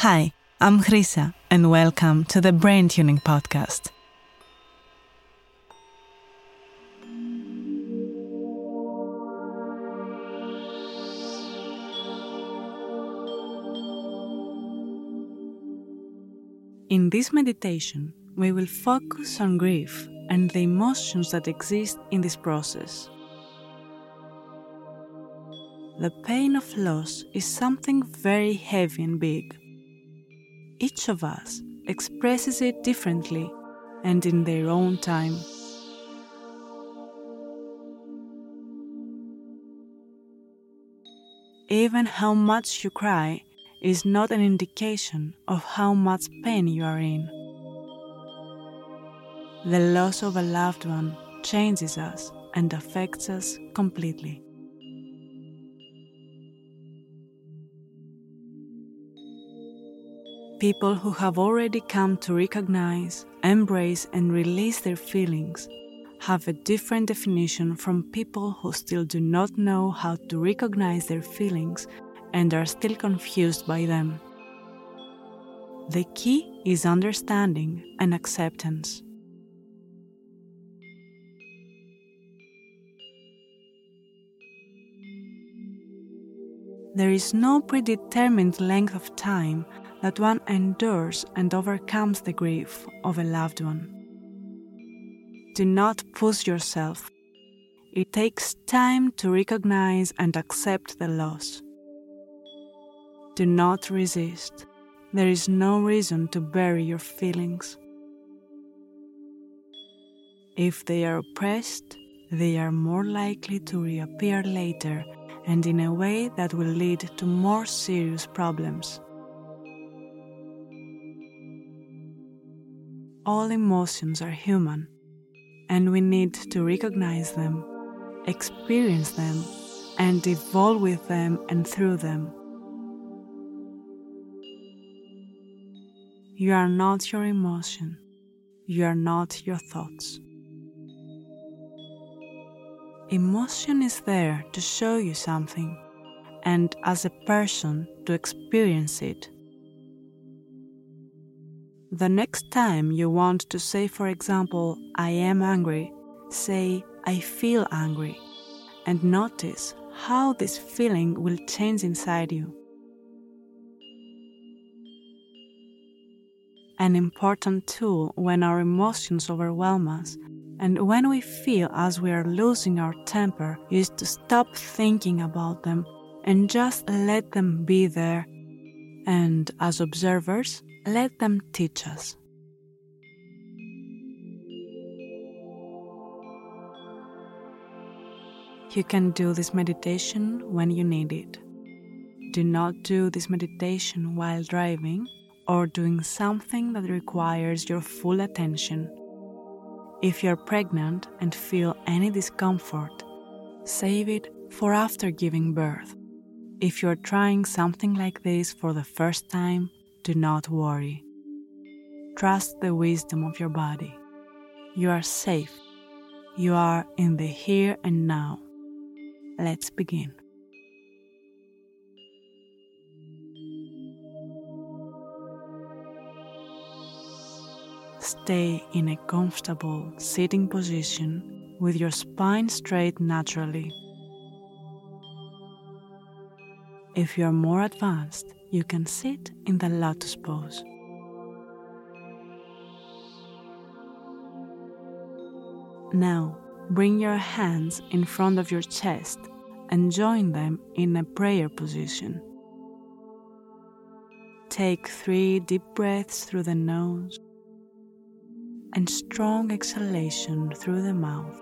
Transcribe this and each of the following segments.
Hi, I'm Chrisa, and welcome to the Brain Tuning Podcast. In this meditation, we will focus on grief and the emotions that exist in this process. The pain of loss is something very heavy and big. Each of us expresses it differently and in their own time. Even how much you cry is not an indication of how much pain you are in. The loss of a loved one changes us and affects us completely. People who have already come to recognize, embrace, and release their feelings have a different definition from people who still do not know how to recognize their feelings and are still confused by them. The key is understanding and acceptance. There is no predetermined length of time that one endures and overcomes the grief of a loved one. Do not push yourself. It takes time to recognize and accept the loss. Do not resist. There is no reason to bury your feelings. If they are oppressed, they are more likely to reappear later and in a way that will lead to more serious problems. All emotions are human, and we need to recognize them, experience them, and evolve with them and through them. You are not your emotion, you are not your thoughts. Emotion is there to show you something, and as a person to experience it the next time you want to say, for example, I am angry, say, I feel angry, and notice how this feeling will change inside you. An important tool when our emotions overwhelm us and when we feel as we are losing our temper is to stop thinking about them and just let them be there. And as observers, let them teach us. You can do this meditation when you need it. Do not do this meditation while driving or doing something that requires your full attention. If you're pregnant and feel any discomfort, save it for after giving birth. If you're trying something like this for the first time, do not worry. Trust the wisdom of your body. You are safe. You are in the here and now. Let's begin. Stay in a comfortable sitting position with your spine straight naturally. If you are more advanced, you can sit in the lotus pose. Now, bring your hands in front of your chest and join them in a prayer position. Take three deep breaths through the nose and strong exhalation through the mouth.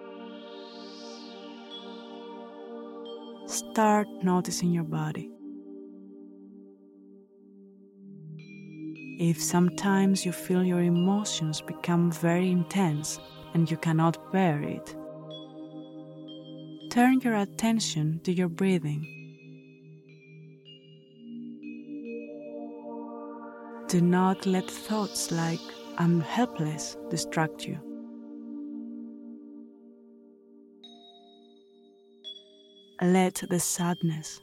Start noticing your body. If sometimes you feel your emotions become very intense and you cannot bear it, turn your attention to your breathing. Do not let thoughts like I'm helpless distract you. Let the sadness,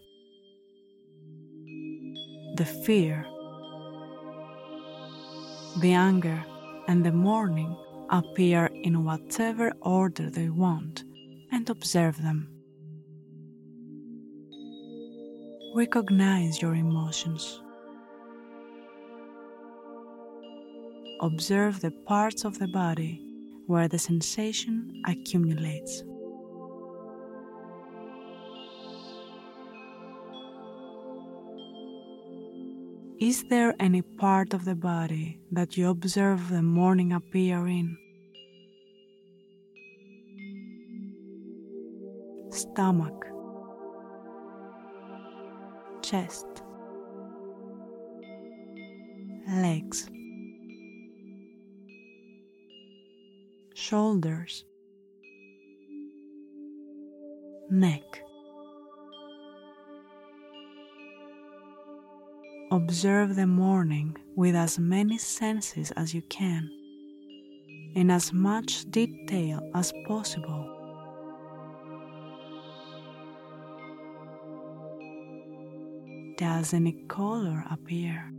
the fear, the anger, and the mourning appear in whatever order they want and observe them. Recognize your emotions. Observe the parts of the body where the sensation accumulates. Is there any part of the body that you observe the mourning appear in? Stomach, chest, legs, shoulders, neck. Observe the mourning with as many senses as you can, in as much detail as possible. Does any color appear?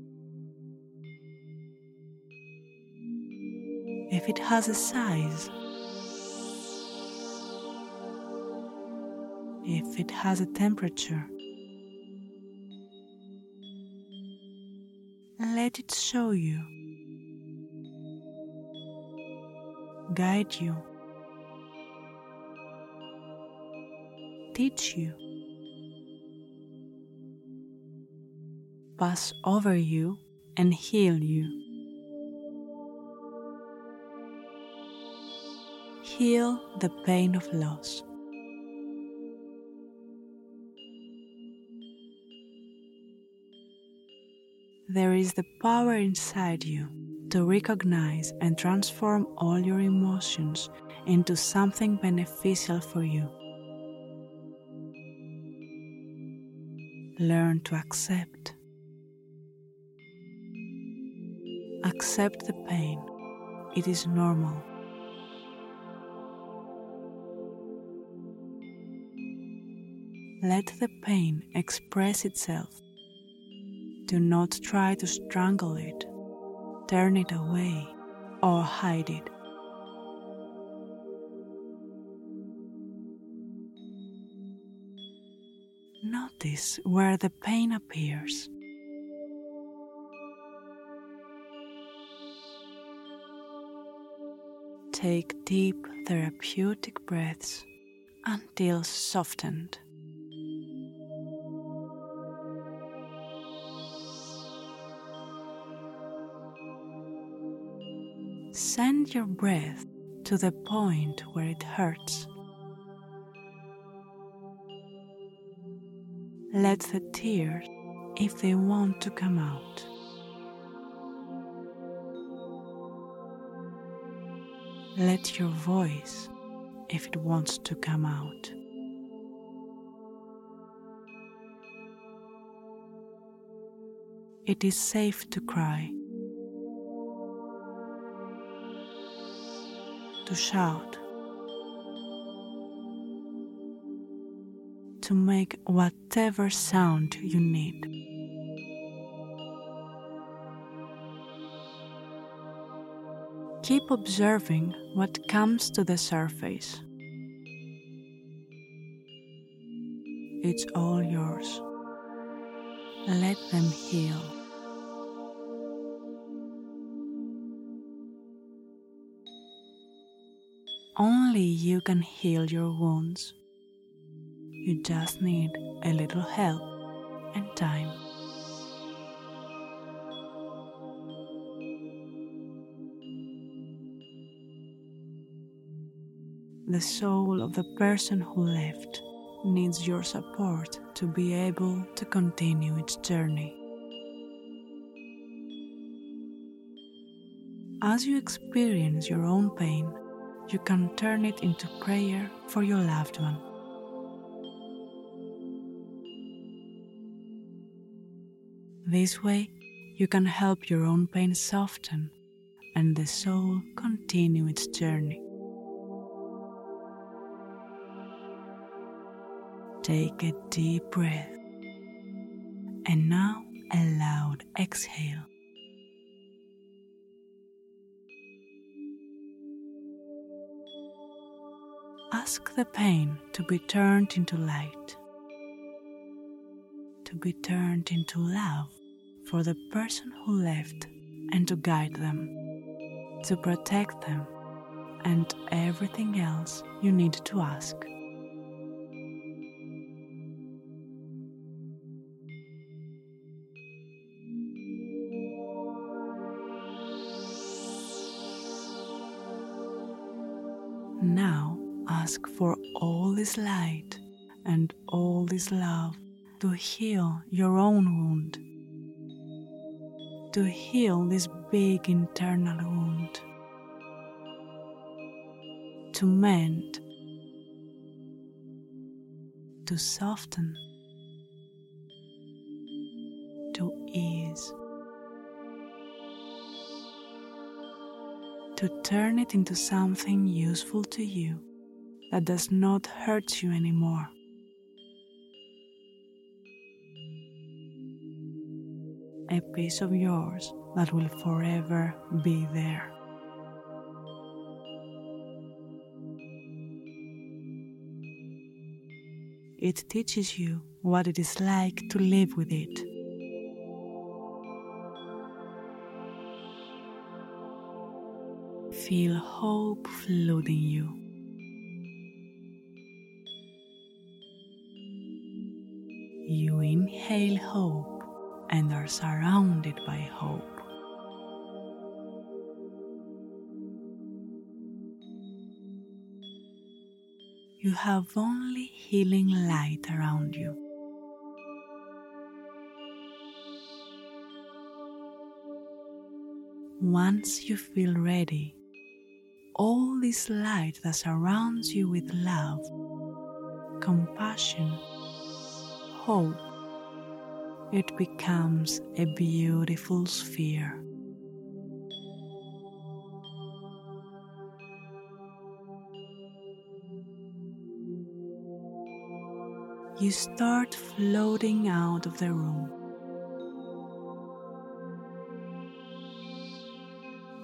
If it has a size, if it has a temperature, let it show you, guide you, teach you, pass over you, and heal you. Heal the pain of loss. Is the power inside you to recognize and transform all your emotions into something beneficial for you. Learn to accept. Accept the pain, it is normal. Let the pain express itself do not try to strangle it, turn it away, or hide it. Notice where the pain appears. Take deep therapeutic breaths until softened. Your breath to the point where it hurts. Let the tears, if they want to come out. Let your voice, if it wants to come out. It is safe to cry. Shout, to make whatever sound you need. Keep observing what comes to the surface. It's all yours. Let them heal. Only you can heal your wounds. You just need a little help and time. The soul of the person who left needs your support to be able to continue its journey. As you experience your own pain, you can turn it into prayer for your loved one. This way, you can help your own pain soften and the soul continue its journey. Take a deep breath and now a loud exhale. Ask the pain to be turned into light, to be turned into love for the person who left and to guide them, to protect them, and everything else you need to ask. Ask for all this light and all this love to heal your own wound, to heal this big internal wound, to mend, to soften, to ease. to turn it into something useful to you that does not hurt you anymore. A piece of yours that will forever be there. It teaches you what it is like to live with it. Feel hope flooding you. You inhale hope and are surrounded by hope. You have only healing light around you. Once you feel ready, all this light that surrounds you with love, compassion, hope, it becomes a beautiful sphere. You start floating out of the room.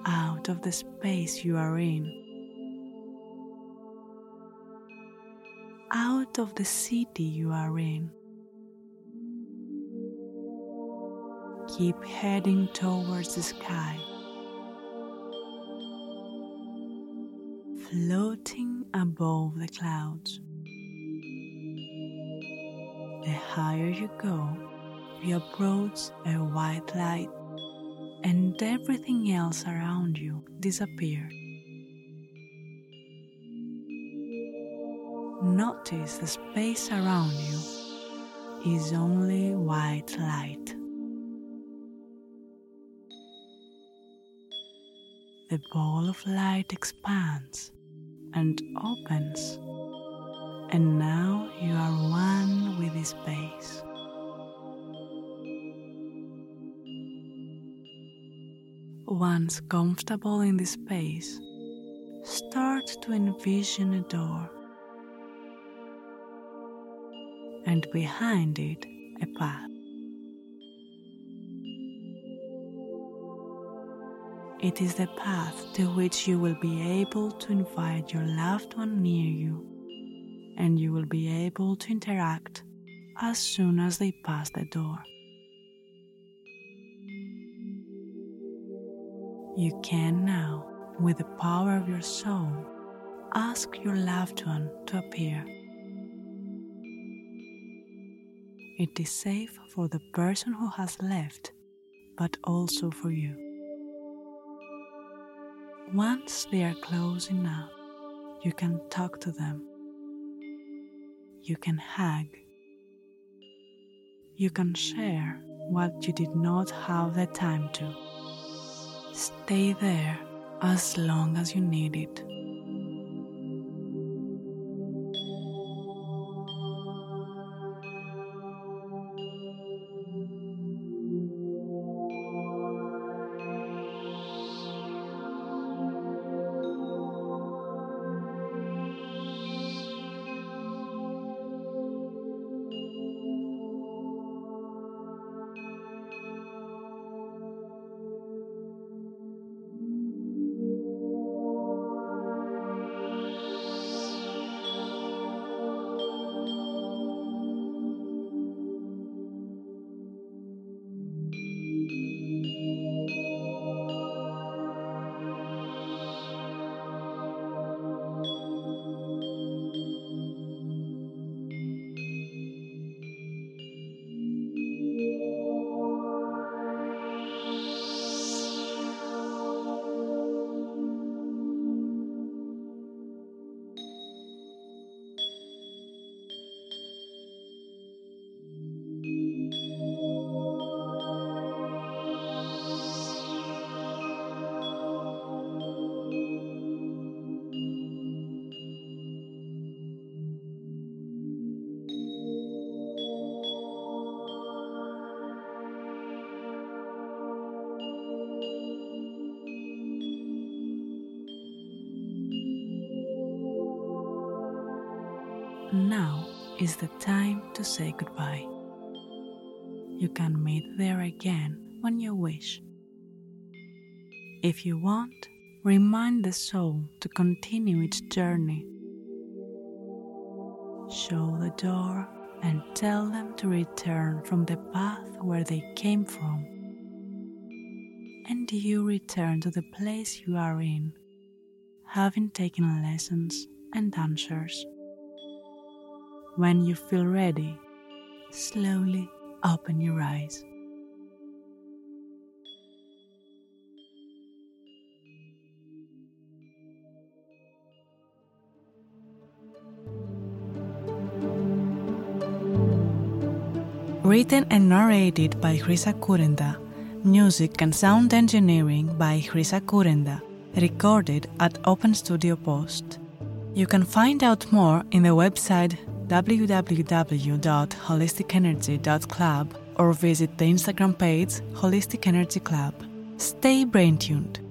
Out of the space you are in. Out of the city you are in. Keep heading towards the sky. Floating above the clouds. The higher you go, you approach a white light, and everything else around you disappears. Notice the space around you is only white light. The ball of light expands and opens, and now you are one with the space. Once comfortable in this space, start to envision a door, and behind it, a path. It is the path to which you will be able to invite your loved one near you, and you will be able to interact as soon as they pass the door. You can now, with the power of your soul, ask your loved one to appear. It is safe for the person who has left, but also for you. Once they are close enough, you can talk to them. You can hug. You can share what you did not have the time to. Stay there as long as you need it. Is the time to say goodbye. You can meet there again when you wish. If you want, remind the soul to continue its journey. Show the door and tell them to return from the path where they came from. And you return to the place you are in, having taken lessons and answers. When you feel ready, slowly open your eyes. Written and narrated by Hrisa Kurenda. Music and sound engineering by Hrisa Kurenda. Recorded at Open Studio Post. You can find out more in the website www.holisticenergy.club or visit the Instagram page Holistic Energy Club. Stay brain tuned.